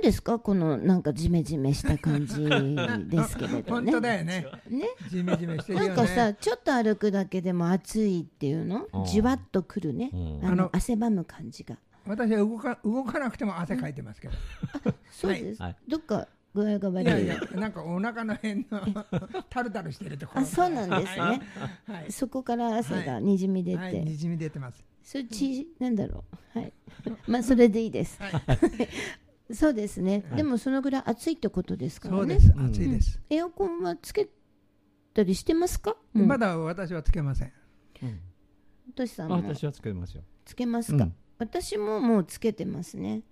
ですか？このなんかジメジメした感じですけれど 本ね当だよね。ね？ジメジメしてるよね。なんかさちょっと歩くだけでも暑いっていうの？うん。じわっとくるね。うん。あのあの汗ばむ感じが。私は動か動かなくても汗かいてますけど。そうです、はい。どっか具合が悪い。いやいや、なんかお腹の辺の タルタルしてるところ。あそうなんですね。はい。そこから汗がにじみ出て、はい、にじみ出てます。そっちなんだろう。はい。まあそれでいいです。はい。そうですね、はい。でもそのぐらい暑いってことですからね。そうです。うん。暑いです。エアコンはつけたりしてますか？まだ私はつけません。うん。トシさんも。あ私はつけますよ。つけますか、うん。私ももうつけてますね。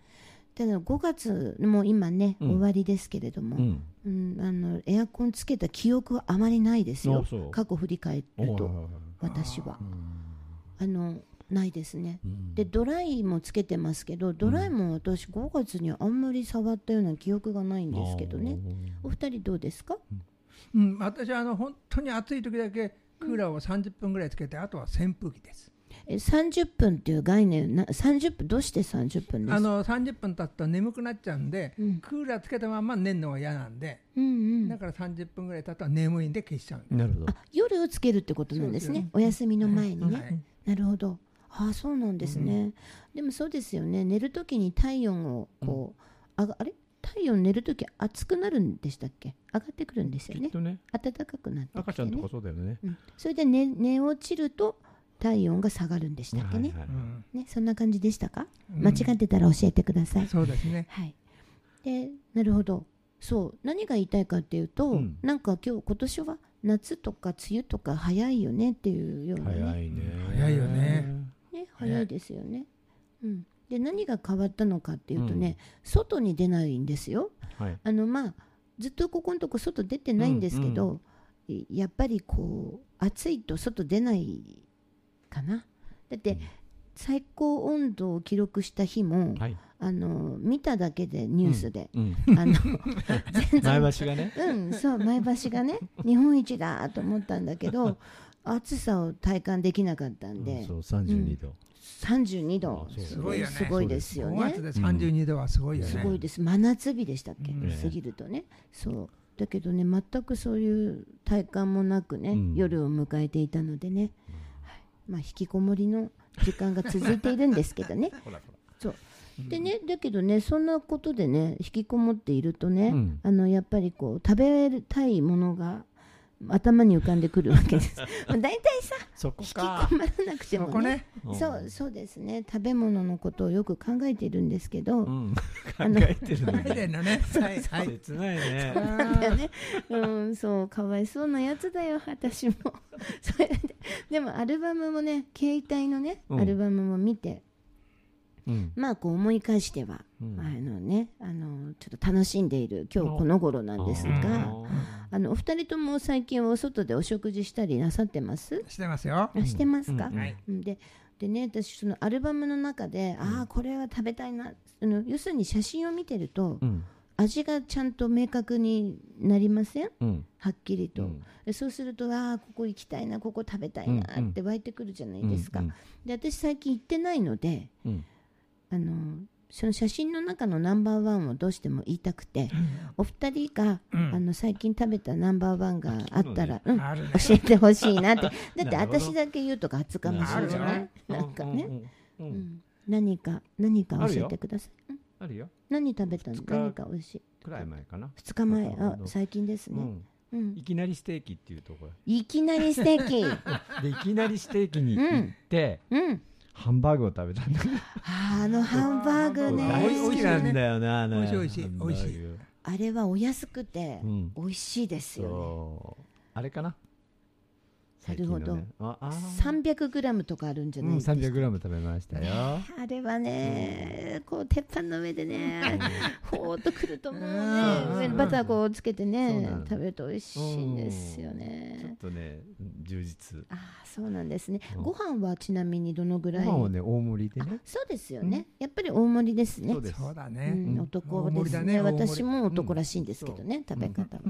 ただ5月もう今ね、うん。終わりですけれども、うん。うんあのエアコンつけた記憶はあまりないですよ。過去振り返ると。私は。うんあのないですね。うん。でドライもつけてますけどドライも私5月にあんまり触ったような記憶がないんですけどね。お二人どうですか？うん、私はあの本当に暑い時だけクーラーを30分ぐらいつけて、あとは扇風機です。え30分っていう概念な30分どうして30分です？かあの30分経つと眠くなっちゃうんで、うん。クーラーつけたまま寝るのが嫌なんで、うんうん。だから30分ぐらい経ったら眠いんで消しちゃうんです。なるほど。あ。夜をつけるってことなんですね。お休みの前にね、はい。なるほどああそうなんですね、でもそうですよね。寝るときに体温をこう、あがあれ？体温寝るとき熱くなるんでしたっけ？上がってくるんですよね。きっとね、暖かくなってきてね。赤ちゃんとかそうだよね。うん、それで寝寝落ちると体温が下がるんでしたっけね,、はいはいうん。ねそんな感じでしたか、うん。間違ってたら教えてください、そうですね。はい。でなるほど。そう。何が言いたいかっていうと、うん。なんか今日今年は夏とか梅雨とか早いよねっていうようなね。早いね。早いよね。ね、早いですよね。うん、で何が変わったのかっていうとね、外に出ないんですよ。はい。あのまあずっとここのとこ外出てないんですけど、いやっぱりこう暑いと外出ないかな。だって、うん最高温度を記録した日も、はい。あの見ただけでニュースで、うん。あの 全然前橋がね。うん、そう前橋がね日本一だと思ったんだけど暑さを体感できなかったんで、そう、三十二度。32度。すごいすごいですよ5ね月で32度はすごいよね。すごいです。真夏日でしたっけ、うん。過ぎるとね。そう。だけどね全くそういう体感もなくね、うん。夜を迎えていたのでね、はい。まあ、引きこもりの時間が続いているんですけどね。そう。でねだけどねそんなことでね引きこもっているとね、うん。あのやっぱりこう食べたいものが頭に浮かんでくるわけです。まあ大体さ引きか。こまらなくてもね。そ。うんそうそうですね。食べ物のことをよく考えているんですけど、うん。考えてる見ね。切ないね。なんだよね、うん、そう。かわいそうなやつだよ私も。それででもアルバムもね携帯のね、うん。アルバムも見てうん。まあこう思い返しては、うん。あのねあのちょっと楽しんでいる今日この頃なんですがあのお二人とも最近お外でお食事したりなさってます？してますよ。あしてますか、うん。ででね私そのアルバムの中で、ああこれは食べたいなあの要するに写真を見てると、うん。味がちゃんと明確になりません？うん。はっきりと、うん。でそうするとああここ行きたいなここ食べたいなうん。うん。って湧いてくるじゃないですか、うん。で私最近行ってないのでうん。あのその写真の中のナンバーワンをどうしても言いたくて、お二人が、うん。あの最近食べたナンバーワンがあったら。教えてほしいなって。だって私だけ言うとガツかもしれじゃない、ななんかね、う。うんん、何か何か教えてください、うん？あるよ。何食べたの？何か美味しい。くらい前かな。2日前。あ最近ですね、うん。うん。いきなりステーキっていうところ。いきなりステーキ。でいきなりステーキに行って、うんハンバーグを食べたんだ。ああのハンバーグね大好きなんだよな。あの美味しい美味しいあれはお安くてうん。美味しいですよね。あれかな？なるほど最近のねああー。300グラムとかあるんじゃうなんいですか、300グラム食べましたよ。あれはね、こう鉄板の上でね、ほーっとくるともうねバターこうつけてね食べると美味しいんですよちょっね。とね、充実。ああ、そうなんですね。うんご飯はちなみにどのぐごらい？飯はね、大盛りであね。そうですよね。やっぱり大盛りですねそう。です。そうだね。男ですね私も男らしいんですけどね、食べ方は。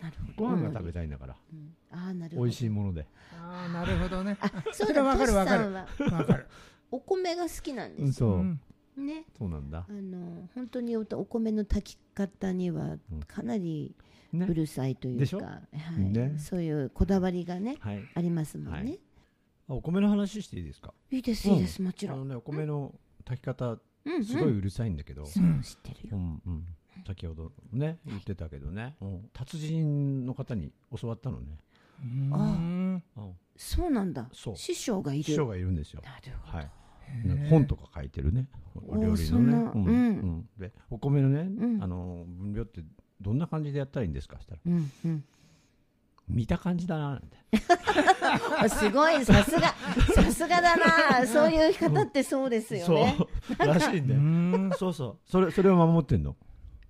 なるほど。ご飯が食べたいんだから。うんああ、なるほど。美味しいもので。ああ、なるほどね。あ、そうだ、わかるわかるさんはわかる。お米が好きなんですよ。そう。う。んね。そうなんだ。あの本当におお米の炊き方にはうん。かなりね。うるさいというか、はい。ね。そういうこだわりがねはい。ありますもんね、はい。あお米の話していいですか？い、いですうんいいですもちろん、あのねお米の炊き方うんうん。すごいうるさいんだけど。そう知ってるうよ、ん。うん。先ほどね言ってたけどね。うん。達人の方に教わったのねうんあうん。そうなんだ。師匠がいる。師匠がいるんですよ。なるほど、はい。本とか書いてるね。お料理のね。うん。うん。うん。でお米のねうん。あの分量ってどんな感じでやったらいいんですか？したら。うんうん。見た感じだな すごいさすがさすがだな。そういう方ってそうですよね。そう。らしいんうだよ。ん。そうそう。それそれを守ってんの。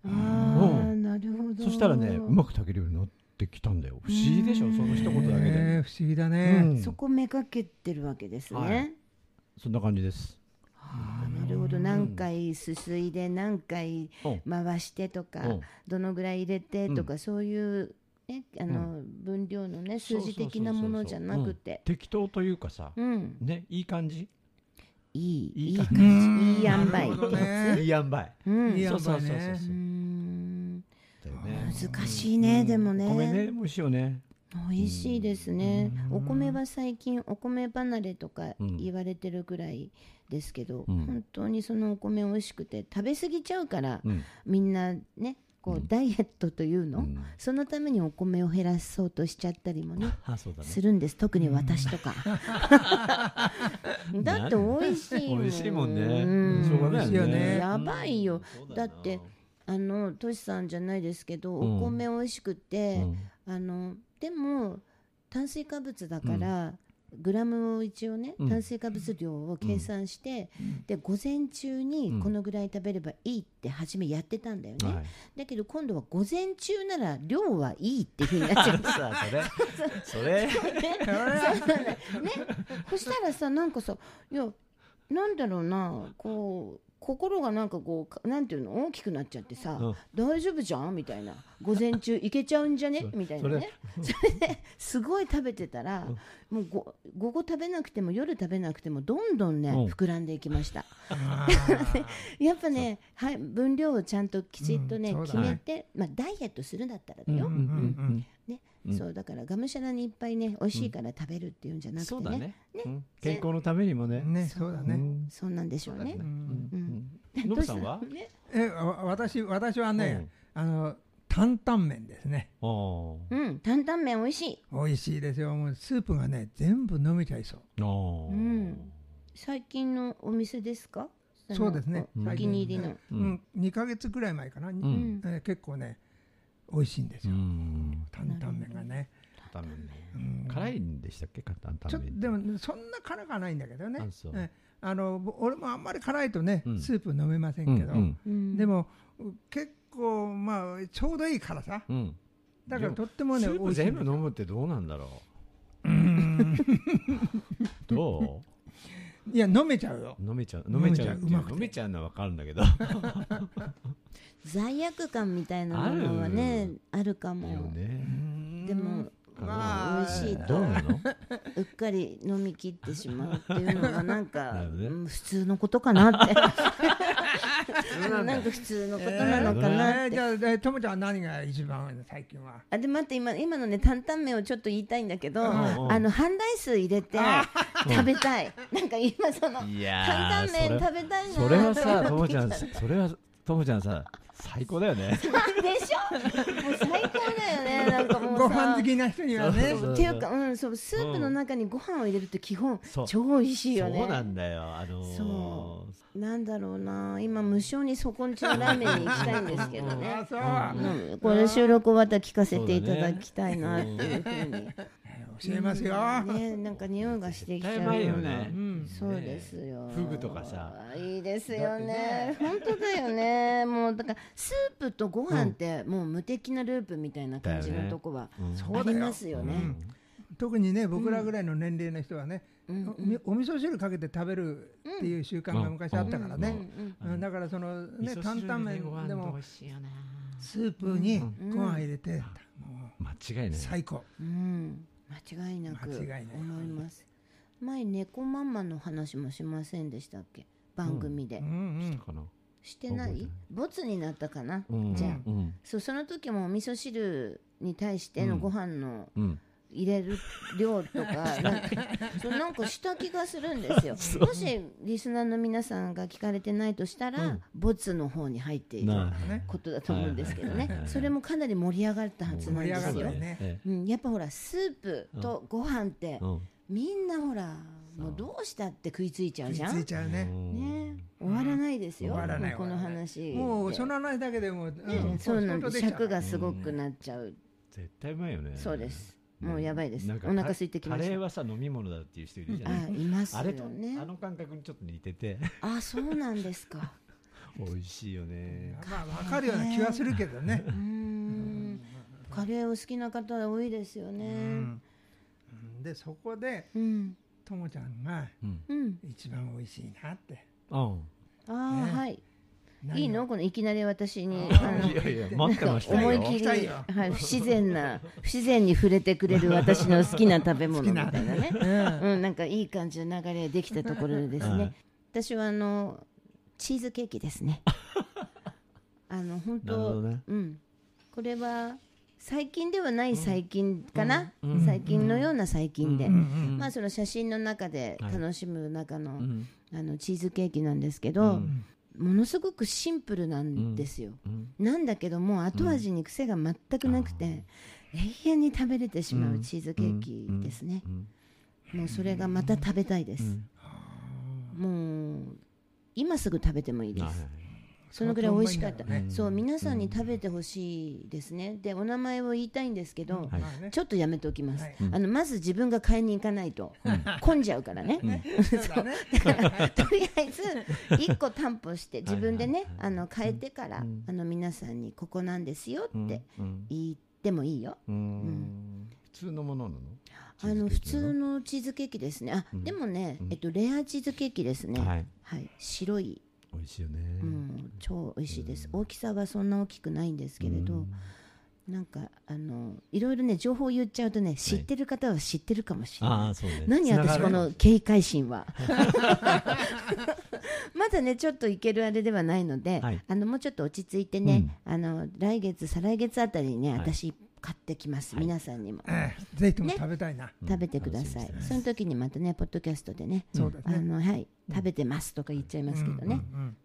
ああうなるほど。そしたらねうまく炊けるようになってきたんだよ。不思議でしょ？その一言だけで。不思議だうねん。そこめがけてるわけですね、はい。そんな感じです。あ。あなるほど。何回すすいで何回うん。回してとか、うん。どのぐらい入れてとか、うそういう、ね、あの分量のね数字的なものじゃなくて適当というかさうん。ねいい感じ？いいいいいい感感じ。いい塩梅いい塩梅。つ、うん。いい塩梅そうそうそうそうねうね。難しいね、でもね。米ね美味しいよね。美味しいですね。お米は最近お米離れとかうん。言われてるぐらいですけど、うん。本当にそのお米美味しくて食べ過ぎちゃうから、うん。みんなねこう、うん。ダイエットというの、うん。そのためにお米を減らそうとしちゃったりもねね。するんです。特に私とか、だって美味しいもん。美味しいもんね。うん。しょうがない美味しいよね。やばいよ。うん。だってあのトシさんじゃないですけど、うん。お米美味しくて、うん。あのでも炭水化物だから、グラムを一応ね、うん。炭水化物量を計算して、で午前中にこのぐらい食べればいいって初めやってたんだよね、はい。だけど今度は午前中なら量はいいっていうふうになっちゃってさあそれ。それそうなんだね。そしたらさなんかさいやなんだろうなこう心がなんかこうかなんていうの？大きくなっちゃってさ、うん。大丈夫じゃん？みたいな。午前中 いけちゃうんじゃね？みたいなね。それ。ですごい食べてたら、もうご午後食べなくても夜食べなくてもどんどんね、うん。膨らんでいきました。やっぱね、はい、分量をちゃんときちっとね、決めて、まあ、ダイエットするんだったらだよ、うんうんねうん。そうだからがむしゃらにいっぱいね美味しいから食べるっていうんじゃなくてね,、ね。うん。健康のためにもね。ねそうだね。うん。そうなんでしょうね。ノブさんは？ね。えわ私私はねあの担々麺ですね。うん。担々麺美味しい。美味しいですよ。もうスープがね全部飲めちゃいそう。うん。最近のお店ですか？のそうですね。おお気に入りの。ううん。ん、2か月ぐらい前かな、えー結構ね美味しいんですうよ、ん。担々麺がね、担々麺。うん。辛いんでしたっけ？担々麺でもそんな辛くはないんだけどね。あのぼ俺もあんまり辛いとね、うん。スープ飲めませんけど、うんうん。でも結構まあちょうどいい辛さ。うん。だからとってもねスープ全部飲むってどうなんだろう？ん。う？どいや飲めちゃうよ。う飲めちゃう。飲めちゃう飲めちゃう。うまくて。飲めちゃうのは分かるんだけど。罪悪感みたいなものはねある。かよも。ねでもまあ美味しいと。どうなの？うっかり飲み切ってしまうっていうのがなんか 普通のことかなって。なんか普通のことなのかなって。えーじ。ゃあえともちゃんは何が一番最近は？あで待って今今のね担々麺をちょっと言いたいんだけど、あの半ライス入れて食べたい。なんか今その担々麺ー食べたいな。それはさ ともちゃんそれはともちゃんさ最高だよね。でしょ？もう最高だよねなんかご飯好きな人にはね。っていうか、うん、そうスープの中にご飯を入れると基本、そう。超美味しいよね。そうなんだよ。あのー。そなんだろうな。今無性にそこんちのラーメンに行きたいんですけど あねそう、うん。これ収録終わったら聞かせていただきたいなっていうふうに教えますよ、ねなんか匂いがしてきちゃう。よね。うん。そうですよ。フグとかさ。いいですよね。本当だよね。もうだからスープとご飯ってもう無敵なループみたいな感じのとこはうんありますよね。特にね僕らぐらいの年齢の人はね、うん。お味噌汁かけて食べるっていう習慣が昔あったからね、うん。うん。だからそのね担々麺でもスープにん。ご飯入れて、も間違いうない。最高。うん間違いなく思います。前猫ママの話もしませんでしたっけ？番組で、してない？ボツになったかな、うん。じゃあ。その時もお味噌汁に対してのご飯のうん入れる量とか、なんかそうなんかした気がするんですよ。もしリスナーの皆さんが聞かれてないとしたら、うん。ボツの方に入っていることだと思うんですけどね。それもかなり盛り上がったはずなんですよ。ね。えうん、やっぱほらスープとご飯ってえうん。みんなほらもうどうしたって食いついちゃうじゃん。ついちゃうね。ね。終わらないですよ、終わらない。もうこの話。もうでその話だけでも、ねそうなんです尺がすごくなっちゃう、絶対うまいよね。そうですもうやばいです。お腹空いてきました。カレーはさ飲み物だっていう人いるじゃあない？いますよあれとねあの感覚にちょっと似てて。あそうなんですか。美味しいよね。まあ分かるような気はするけどね。うーん。カレーお好きな方多いですようねん。でそこでうん。ともちゃんが一番美味しいなって。ああ。はいいいの？このいきなり私に。ああのいやいや待ってましたよ。思い切り、はい、不自然な不自然に触れてくれる私の好きな食べ物みたいなね。うん、なんかいい感じの流れができたところでですね、はい私はあのチーズケーキですね。あの本当、どね。うん。これは最近ではない最近かな、うん。うん。最近のような最近で、うん。うん。まあその写真の中で楽しむ中の,、うん。あのチーズケーキなんですけど、うんものすごくシンプルなんですよ、うん。なんだけどもう後味に癖が全くなくて、永遠に食べれてしまうチーズケーキですね、うん。もうそれがまた食べたいです、うん。もう今すぐ食べてもいいです、はいそのぐらい美味しかった、ねそう皆さんに食べてほしいですね。でお名前を言いたいんですけど、はい。まあねちょっとやめておきます、はい。あのまず自分が買いに行かないと、混んじゃうからね、そうだね。とりあえず1個担保して自分でねあの変えてから、うん。あの皆さんにここなんですよってうん。言ってもいいよ、うん。普通のものなの？あの？普通のチーズケーキですね。あ、うん。でもね、うん。えっと、レアチーズケーキですね、はい。はい、白い、美味しいよね。うん、超美味しいです、大きさはそんな大きくないんですけれど、なんかあのいろいろね情報を言っちゃうとね知ってる方は知ってるかもしれない、ああそうね。何私この警戒心は。まだねちょっといけるあれではないので、はい。あのもうちょっと落ち着いてね、あの来月再来月あたりにねはい。私買ってきます、はい。皆さんにも。ええ。ぜひとも食べたいな。うん食べてください、楽しみですその時にまたねポッドキャストでね、あそうだね。のはい。食べてますとか言っちゃいますけどね、うんうん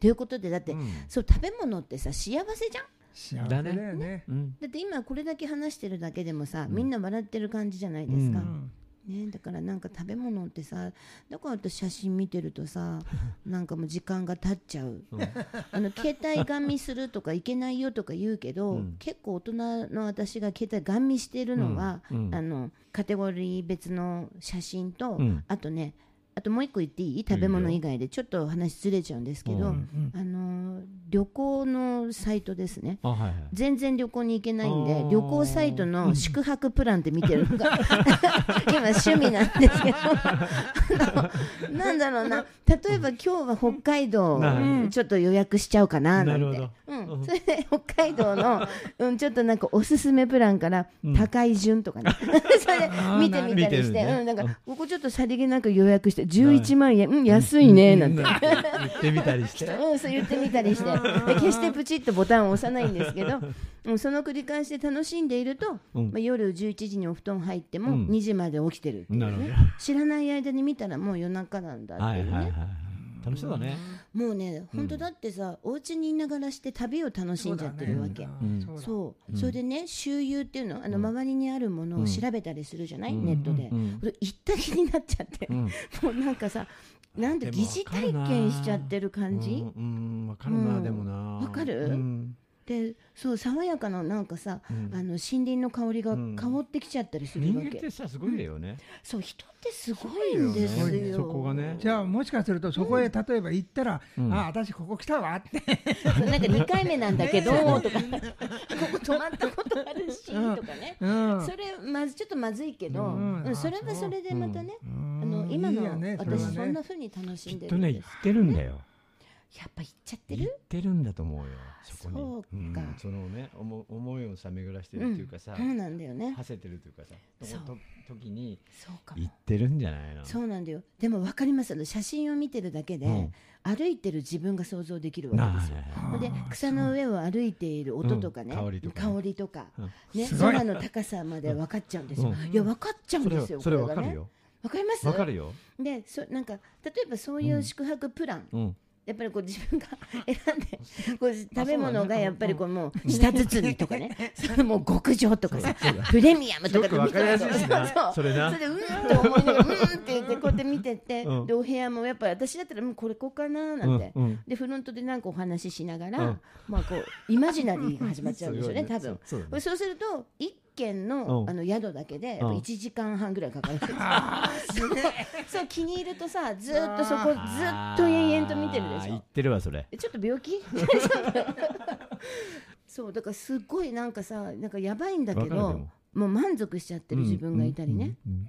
ということでだって、うん。そう食べ物ってさ幸せじゃん。幸せだよね。うんだって今これだけ話してるだけでもさ、うん。みんな笑ってる感じじゃないですか、うんね、だからなんか食べ物ってさだから私写真見てるとさ なんかもう時間が経っちゃう。うん。あの携帯ガン見するとかいけないよとか言うけど、うん。結構大人の私が携帯ガン見してるのは、うん。うん。あのカテゴリー別の写真と、うん。あとねあともう一個言っていい？食べ物以外でちょっと話ずれちゃうんですけど、うんうん。あの旅行のサイトですね。あはいはい。全然旅行に行けないんで旅行サイトの宿泊プランって見てるのが 今趣味なんですけど。なんだろうな。例えば今日は北海道はいちょっと予約しちゃおうかななんて。うん、それで北海道の、うん、ちょっとなんかおすすめプランからうん。高い順とかね、それで見てみたりして、ね。うん、なんかここちょっとさりげなく予約して11万円、うん、安いね。なんて。言ってみたりして。うん、そう言ってみたりして。で決してプチッとボタンを押さないんですけど、うん、その繰り返しで楽しんでいると、うん。まあ、夜11時にお布団入ってもうん。2時まで起きてるっていうね。なるほど。知らない間に見たらもう夜中なんだっていうね、はいはいはい楽しそうだね。もうね本当だってさ、お家にいながらして旅を楽しんじゃってるわけ。うん。そう。だそれでね周遊っていうのあのうん。周りにあるものを調べたりするじゃない、ネットで、行った気になっちゃって、うん。もうなんかさなんででも疑似体験しちゃってる感じ、うん。うん。わかるなうん。でもな。わかる？うんでそう爽やかななんかさ、うん。あの森林の香りがうん。香ってきちゃったりする人間っわけ、てさすごいよね。そう人ってすごいんですよ。ね。そこがね。じゃあもしかするとそこへ例えば行ったら、うん。あ私ここ来たわって。なんか2回目なんだけどとか。ここ泊まったことあるし、うん。とかね、うん。それまずちょっとまずいけど、うん。うんそれはそれでまたね、う。んあの今の私そんな風に楽しきんでっとね言るんですってるんだよやっぱ行っちゃって言っるてるんだと思うよそこに。そうか。んそのね思思いをさ巡らしてるっていうかさそうなんだよね。馳せてるというかさそう。とと時にそうか。も行ってるんじゃないの？そうなんだよ。でも分かります。写真を見てるだけで、うん。歩いてる自分が想像できるわけなですよ。あで草の上を歩いている音とかね、う。ん。香りとかね香りとかうん。ね、空の高さまで分かっちゃうんですよ、うん。いや分かっちゃうんそれですよそれこがね。わかるよ。分かります？わかるよ。でそなんか例えばそういう宿泊プラン、うんやっぱりこう自分が 選んでこう食べ物がやっぱりこうもう舌包みとかね。それもう極上とかさプレミアムとかですな。そう。それでうんって思いながらうんって言ってこうやって見てて、うん。でお部屋もやっぱり私だったらもうこれこうかななんて、でフロントでなんかお話ししながら、うん。まあこうイマジナリーが始まっちゃうんでしょうね すごい多分。そうすると一軒の,、うん。あの宿だけでやっぱうん1時間半ぐらいかかるんですよ。そう気に入るとさずっとそこずっと延々と見てるでしょ。言ってるわそれ。えちょっと病気？そうだからすっごいなんかさなんかやばいんだけども。もう満足しちゃってる自分がいたりね、うんうんう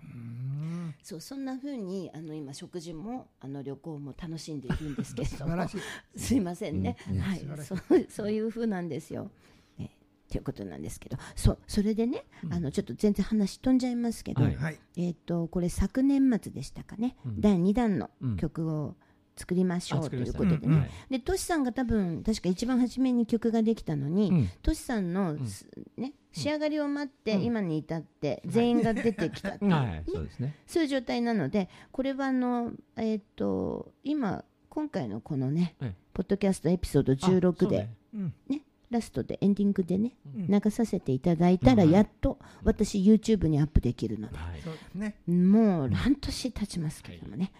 ん。そうそんな風にあの今食事もあの旅行も楽しんでいるんですけれど。も素晴らしい。すいませんね、うんうんはい。そうそういう風なんですよ。えということなんですけどそうそれでね、あのちょっと全然話飛んじゃいますけど、はい。はい。えー、とこれ昨年末でしたかね、うん。第2弾のうん曲を作りましょうあということでね、でトシさんが多分確か一番初めに曲ができたのに、うん。トシさんの、ね、仕上がりを待って、うん。今に至って全員が出てきたっていう はいそうですね。そういう状態なのでこれはあの、えっと今今回のこのね、ええ。ポッドキャストエピソード16で、うん。ねうラストでエンディングでね、うん。流させていただいたら、うん。やっと私 YouTube にアップできるの。で、はいもう半年経ちますけどもね、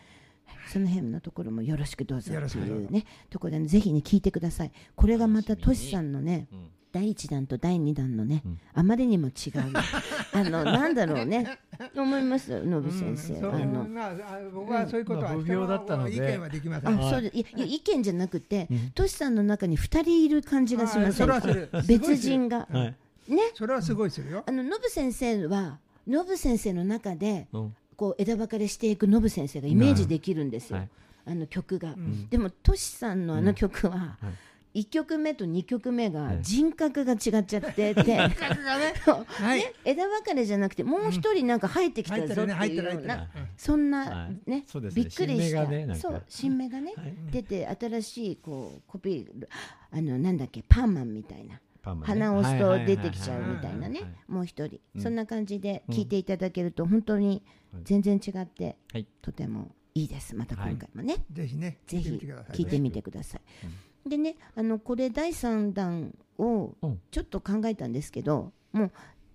はい。その辺のところもよろしくどうぞというねところで、ぜひね聞いてください。これがまたトシさんのねうん第1弾と第2弾のね、うん。あまりにも違う あのなんだろうね。思いますノブ先生、う。んあの。まああ僕はそういうことはまあ不評だったの意見はできません。あそういや意見じゃなくて、うん。トシさんの中に2人いる感じがしまする。別人が。はい。ね？それはすごいするよ。あのノブ先生はノブ先生の中でうん。こう枝分かれしていくノブ先生がイメージできるんですよ、はい。あの曲が、ん。でもトシさんのあの曲は、はい1曲目と2曲目がはい人格が違っちゃってて、格がね。はい。ね枝分かれじゃなくてもう一人なんか入ってきたぞっていうような、はいそんはない。ね、そうですね。びっくりした、そう新芽がね、はい。出て新しいこうコピーあのなんだっけパーマンみたいな。ね。鼻を押すと出てきちゃうみたいなね。はいはいはいもう一人、うん。そんな感じで聞いていただけると本当に全然違って、はい。とてもいいです。また今回もね、ぜひねぜひ聞いてみてくださいね。聞いてみてください。でねあのこれ第3弾をうん。ちょっと考えたんですけどもう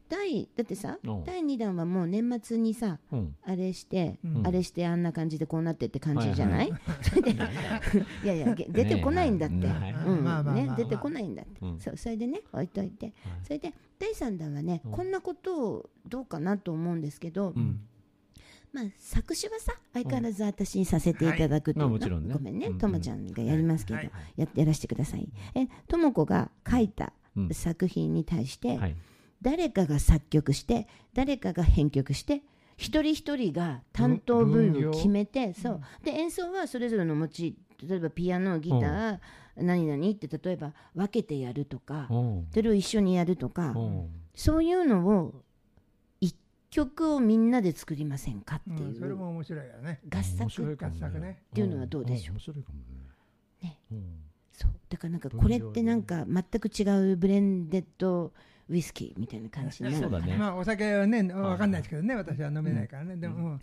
第だってさうん。第2弾はもう年末にさうん。あれして、うん。あれしてあんな感じでこうなってって感じじゃない、それでいやいやげ出てこないんだって、ね出てこないんだって、うん。そうそれでね置いといて、それで第3弾はね、うん。こんなことをどうかなと思うんですけど、うんまあ作詞はさ相変わらず私にさせていただくというの、はい。まあねごめんね。うん。ともちゃんがやりますけど、はい。ややらせてください。えとも子が書いたうん作品に対して、はい誰かが作曲して誰かが編曲して一人一人が担当部位を決めてそう。で演奏はそれぞれの持ち例えばピアノギター、何々って例えば分けてやるとか、うん。それを一緒にやるとか、うん。そういうのを一曲をみんなで作りませんかってうんいう、それも面白いよね。合作。合作ね。っていうのはどうでしょう？面白いかもね。ね。うん。そう。だからなんかこれってなんか全く違うブレンデッドウイスキーみたいな感じになるそうだね。まあお酒はねわかんないですけどね私は飲めないからね。でも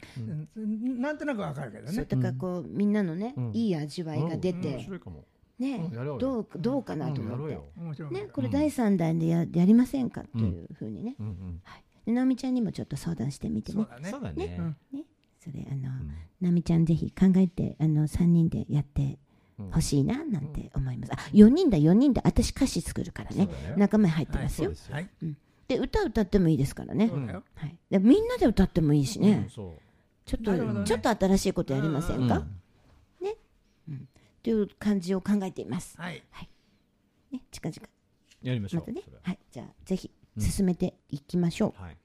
うん。なんとなくわかるけどね。そう。だからこうみんなのね、うん。いい味わいが出うん。て、面白いかも。ねどうどうかなと思って、ね、これ第3弾でややりませんかっていうふうにね、うん。うん。はい、で直美ちゃんにもちょっと相談してみてね。そうだね。そうだね。うん。ね。それあの、うん。直美ちゃんぜひ考えてあの3人でやってうんほしいななんて思います、あ4人だ4人だ。私歌詞作るからね。そうだよ。仲間入ってますよ、そうですよ。はい。で歌歌ってもいいですからね、はい、でみんなで歌ってもいいしね。ちょっと、ちょっと新しいことやりませうん。か、という感じを考えています、はい。ね、近々。やりましょうまたね。はい。じゃあぜひ進めていきましょう、はい。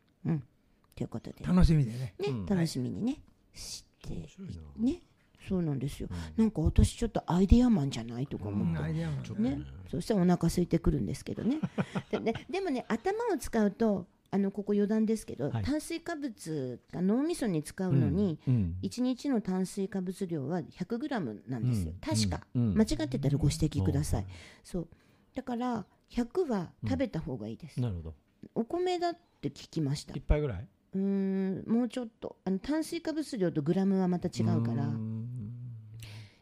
ということで。ね楽しみでね。うん。楽しみにね、してね。そうなんですよ、うん。なんか私ちょっとアイデアマンじゃないとか思って、うん。アイデアマンちょっとね。そしたらお腹空いてくるんですけどね。でででもね頭を使うとあのここ余談ですけど、はい。炭水化物が脳みそに使うのに、うん。うん。1日の炭水化物量は 100g なんですよ、うん。確か、うん。間違ってたらご指摘ください、そうだから100は食べた方がいいです、なるほど。お米だって聞きました。一杯ぐらい？うーんもうちょっと。あの炭水化物量とグラムはまた違うから。ん。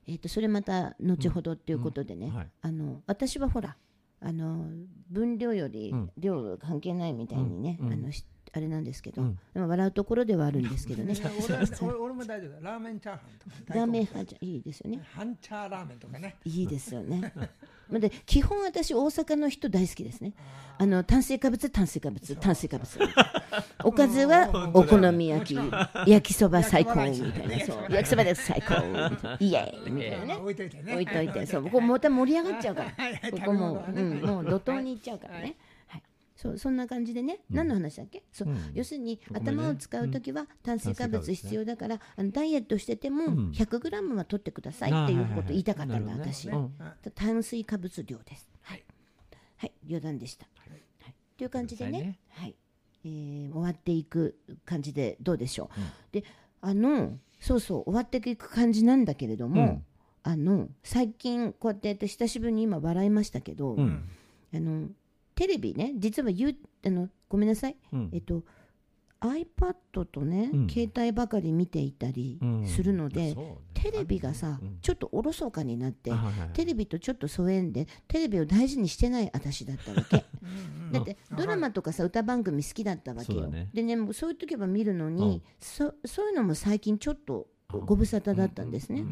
えー、とそれまた後ほどっていうことでね、はい。あの私はほらあの分量よりうん。量関係ないみたいにね、うん。うん。あのしあれなんですけど、うん。でも笑うところではあるんですけどね。俺は俺俺も大丈夫。だラーメンチャーハンとかラーメン派じゃいいですよね。半チャーラーメンとかね。いいですよねで基本私大阪の人大好きですね。あの炭水化物炭水化物炭水化物。おかずは お好み焼き 焼きそば最高みたいな。そう。焼きそばです最高。イエーイ。みたいなね。置いといてね。置いといて、そう、ここまた盛り上がっちゃうから。ここも、うん、もう怒涛に行っちゃうからね。はい、そう、そんな感じでね、何の話だっけ、そううん、要するに頭を使うときは炭水化物必要だから、あのダイエットしててもうん。100グラムは取ってくださいっていうことを言いたかったんだ、私。う。ん。炭水化物量です。はい、はい、余談でした。はい、とい。う感じでねはい、えー終わっていく感じでどうでしょう。うん。で、あの、そうそう、終わっていく感じなんだけれども。うん。あの最近こうやってやって久しぶりに今笑いましたけど、うん。あのテレビね実は言うあのごめんなさい、うん。えっと iPad とね、うん。携帯ばかり見ていたりうん。するので、そうね。テレビがさ、うん。ちょっとおろそかになって、あはいはいテレビとちょっと疎遠でテレビを大事にしてない私だったわけ。だってうん。ドラマとかさ歌番組好きだったわけよ、ね。でねもうそういう時は見るのに、うん。そそういうのも最近ちょっとご無沙汰だったんですね、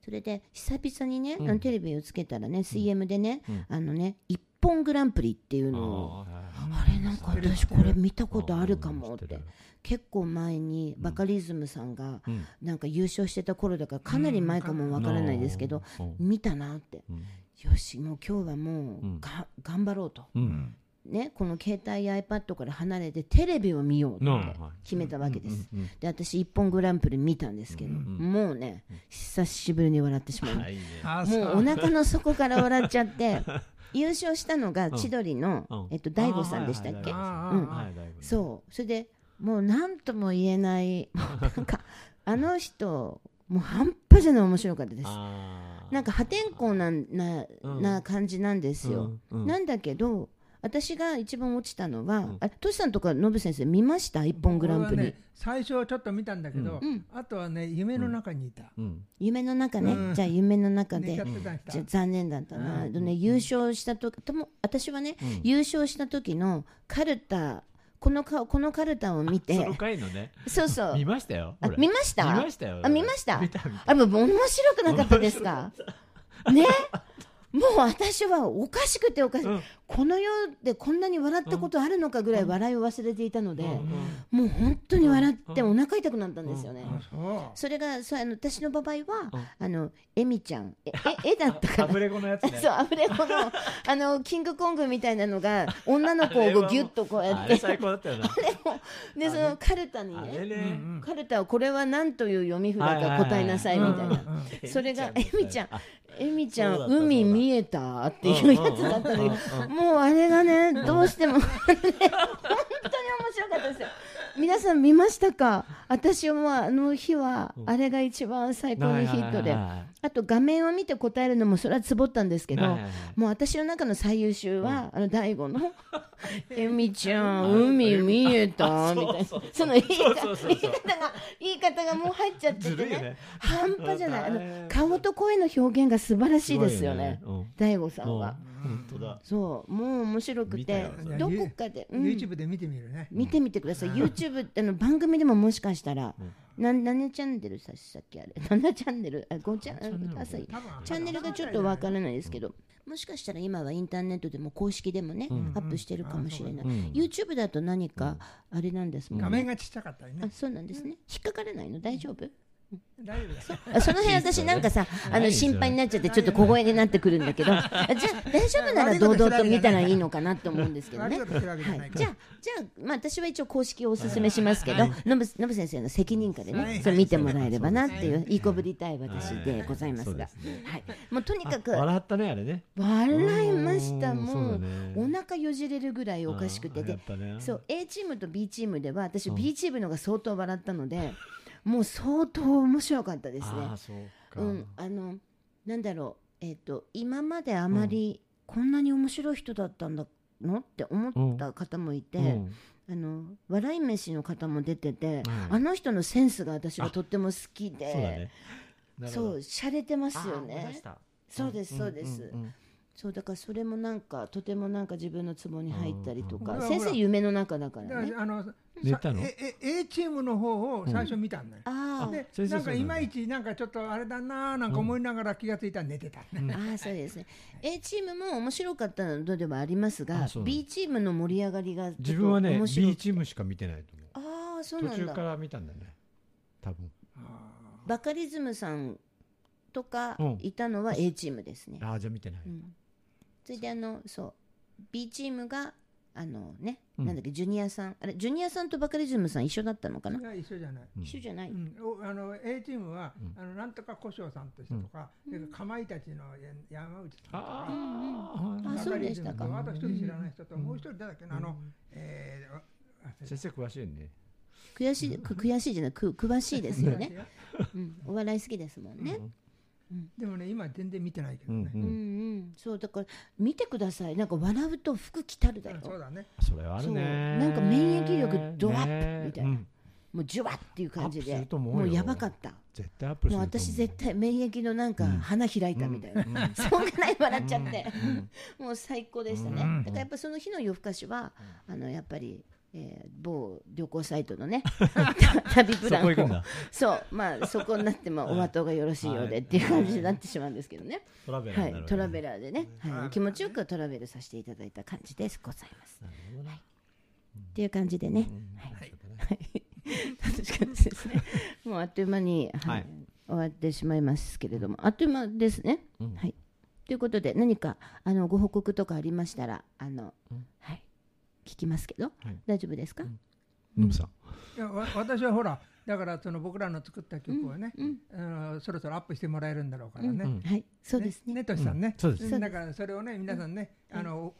それで久々にね、うん。あのテレビをつけたらね CM でね、うん。あのね一本グランプリっていうのをああれなんか私これ見たことあるかもって結構前にバカリズムさんがうん。なんか優勝してた頃だからかなり前かもわからないですけど、うん。見たなって。うん。よしもう今日はもううん。が、頑張ろうと、うん。ね、この携帯や iPad から離れてテレビを見ようってはい決めたわけです。で私一本グランプリ見たんですけど、うん。もうね久しぶりに笑ってしまいました。はい。ねあもうお腹の底から笑っちゃって 優勝したのがうん。千鳥の、うん。えっと、大悟さんでしたっけ、そう。それでもう何とも言えないなんか あの人もう半端じゃない面白かったです。なんか破天荒なな,、うん。な感じなんですよ、なんだけど私が一番落ちたのは、ん。あトシさんとかノブ先生見ました？一本グランプリ、ね最初はちょっと見たんだけど、うん。あとはね夢の中にいた、うん。夢の中ね、うん。じゃあ夢の中で。じゃ残念だったな、うん。でね、優勝した時とも私はね、うん。優勝した時のカルタこのかこのカルタを見て。その回のね。そうそう。見ましたよ見ました？見ましたよあ見ました？見た見た。あもう面白くなかったですか？ね？もう私はおかしくておかしい、うん。この世でこんなに笑ったことあるのかぐらい笑いを忘れていたので、うん。もう本当に笑ってお腹痛くなったんですよね、あそれがそうあの私の場合は、うん。あのエミちゃんええ 絵だったかなアフレコのやつね。そうアフレコのあのキングコングみたいなのが女の子をギュッとこうやって。あれ最高だったよな。でそのカルタにあね。れねカルタはこれは何という読み札か答えなさいみたいな。それがエミちゃん。エミちゃん海見えたっていうやつだったのにもうあれがねどうしても、ね、本当に面白かったですよ。皆さん見ましたか？私はあの日はあれが一番最高にヒットで。はいはいはいあと画面を見て答えるのもそれはつぼったんですけど、はいはいはい。もう私の中の最優秀は、あの大悟の「えみちゃん海見えた」みたいなその言い方そうそうそう。言い方が言い方がもう入っちゃっててね。ね半端じゃない。あのうん顔と声の表現が素晴らしいですよね。大悟さうん。んは。本当だ。そう。もう面白くて。どこかで、うん。YouTube で見てみるね、見てみてください、YouTube あの番組でももしかしたら、な何チャンネルささっきあれ？7チャンネル？あ5チャンネルチャンネルがちょっとわからないですけど、もしかしたら今はインターネットでも公式でもね、うんアップしてるかもしれない、うん。YouTube だと何かあれなんですもんね、画面がちっちゃかったりね。あそうなんですね。引っかからないの大丈夫？大丈夫ですあその辺私なんかさあの心配になっちゃってちょっと小声になってくるんだけどあじゃあ大丈夫なら堂々と見たらいいのかなと思うんですけどね。はい。じらゃあじゃあ、まあ、私は一応公式をお勧めしますけど、ノブノブ先生の責任下でね、はい。それ見てもらえればなっていう、はい。いいこぶりたい私でございますが、はい、もうとにかくあ笑ったねあれね。笑いました、もうお腹よじれるぐらいおかしくて。でそう A チームと B チームでは私うん。B チームのが相当笑ったので、もう相当面白かったですね。あうか。うん、あのなんだろう、えっと今まであまりこんなに面白い人だったんだのって思った方もいて、うん。あの笑い飯の方も出てて、うん。あの人のセンスが私はとっても好きでそうだね。洒落てますよね。そうですそうです、んん。んそうだからそれもなんかとてもなんか自分のツボに入ったりとか、うん先生夢の中だかだらね。からあの寝たの？さええ A チームの方を最初見たんだよ、あー。で先生なんかそうなんだ。いまいちなんかちょっとあれだなーなんか思いながら気がついたら寝てたね、あーそうですね。A チームも面白かったのではありますが B チームの盛り上がりが自分はね B チームしか見てないと思う。ああそう途なんだ。中から見たんだね。多分。バカリズムさんとかうん。いたのは A チームですね、ああじゃあ見てない。うんそれであのそう B チームがあのね、うん。なんだっけジュニアさん。あれジュニアさんとバカリズムさん一緒だったのかな？一緒じゃない、うん。一緒じゃない、うん、おあの A チームは、うん。あのなんとか古生さんと人とか、それからかまいたちのや山内さんとかあああそうでしたか。あと一人知らない人と、うん。もう一人誰だっけな、あの、えーあ忘れた。先生詳しいね。悔しいく悔しいじゃないく詳しいですよね、うん、お笑い好きですもんね、でもね今全然見てないけどね、うんううんうん。そうだから見てください。なんか笑うと服着たるだよ。そうだね。それはあるね。そう。なんか免疫力ドアップねみたいな。うん。もうジュワッっていう感じアップですると思うよ。もうやばかった。絶対アップするもう私絶対免疫のなんかうん。花開いたみたいな、うん。うん。そんぐらい笑っちゃって、うん。もう最高でしたね、うん。だからやっぱその日の夜更かしは、あのやっぱり、えー某旅行サイトのね 旅プそランをそうまあそこになってもお後がよろしいようでっていう感じになってしまうんですけどね、トラベラーはになるい、トラベラーでね、はい、うん気持ちよくトラベルさせていただいた感じです。ございます。なるほどねっていう感じでね、はい。楽しかったですね。もうあっという間に、はいはい。終わってしまいますけれども、あっという間ですね。うん。はい。ということで、何かあのご報告とかありましたら、あの、うん。はい、聞きますけど、はい。大丈夫ですか？ノブさん。いやわ私はほらだからその僕らの作った曲をね、うんあのそろそろアップしてもらえるんだろうからね、うんはい、そうですね。ねとしさんね、うん。そうですだからそれをね皆さんね、あの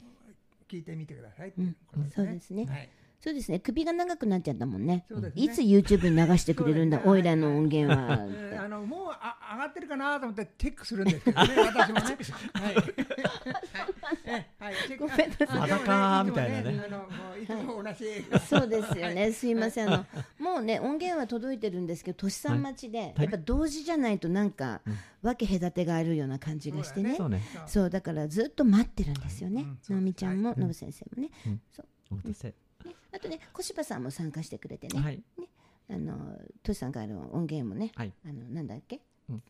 聞いてみてくださいっていうことですね、そうですね。はいそうですね。首が長くなっちゃったもんね。ねいつ YouTube に流してくれるんだ、ねオイラの音源は。えーあのもうあ上がってるかなと思ってチェックするんですけどね、私もね。はい。はい。はい。チェックごめんなさいあまだかーみたいなねいつも同じ。そうですよね。すいません。あのもうね音源は届いてるんですけど、都市さん待ちで、やっぱ同時じゃないとなんか、わけ隔てがあるような感じがしてね。そうねそうだからずっと待ってるんですよねうん。そうのみちゃんも、はいのぶ先生もね。そうあとね、小柴さんも参加してくれてね。はい。あのトシさんからの音源もね、はい。あのなんだっけ、うん。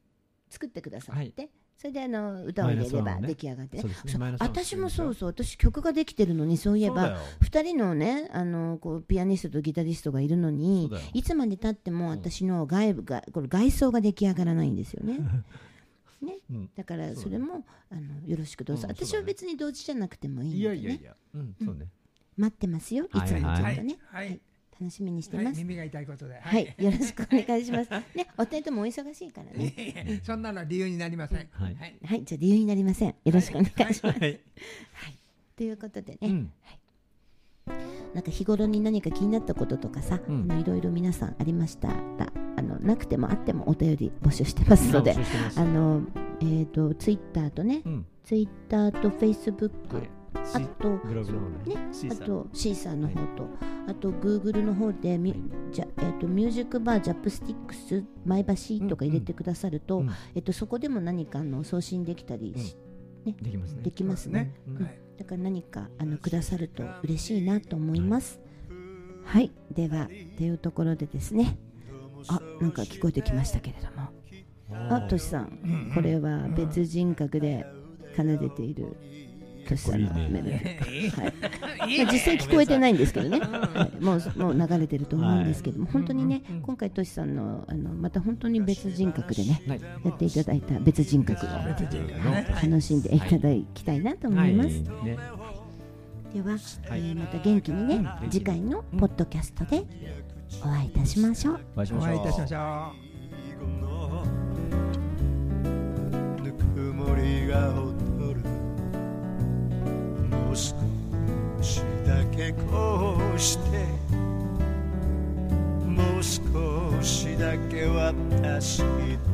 作ってくださって、はい。それであの歌を入れれば出来上がって。私もそうそう。私曲ができてるのにそういえばそうだよ。2人のねあのこうピアニストとギタリストがいるのにいつまでたっても私の外部がこれ外装が出来上がらないんですよね。ね。うん。だからそれもあのよろしくどうぞ、うん。そうだね。私は別に同時じゃなくてもいいので、ね、いやいやいや。うん。そうね待ってますよいつもちょっとね、はいはい。はい。楽しみにしてはいます。耳が痛いことで。はい、よろしくお願いします。ね、お二人ともお忙しいからね。い。そんなの理由になりません。はいはい。はい、じゃあ理由になりません。よろしくお願いします。はいということでね、うんなんか日頃に何か気になったこととかさ、うんあのいろいろ皆さんありましたら、あのなくてもあってもお便り募集してますのであのえっ、とツイッターとね、うんツイッターとフェイスブック、はいあとね。あとシーサーの方と、あとグーグルの方でミ,、じゃえー、とミュージックバージャップスティックス前橋とか入れてくださると、うん。えっと、そこでも何かあの送信できたりし、できますね。できますね。だから何かあのくださると嬉しいなと思います。はい、ではというところでですね。あ、なんか聞こえてきましたけれども。あ、としさん、これは別人格で奏でているトシさんのメロディーはいまあ実際聞こえてないんですけどね、はい。もうもう流れてると思うんですけども、本当にね、今回トシさんのあのまた本当に別人格でね、はいやっていただいた別人格を楽しんでいただきたいなと思います。はい。ねでは、えーまた元気にね、次回のポッドキャストでお会いいたしましょう。お会いいたしましょうこうしてもう少しだけ私と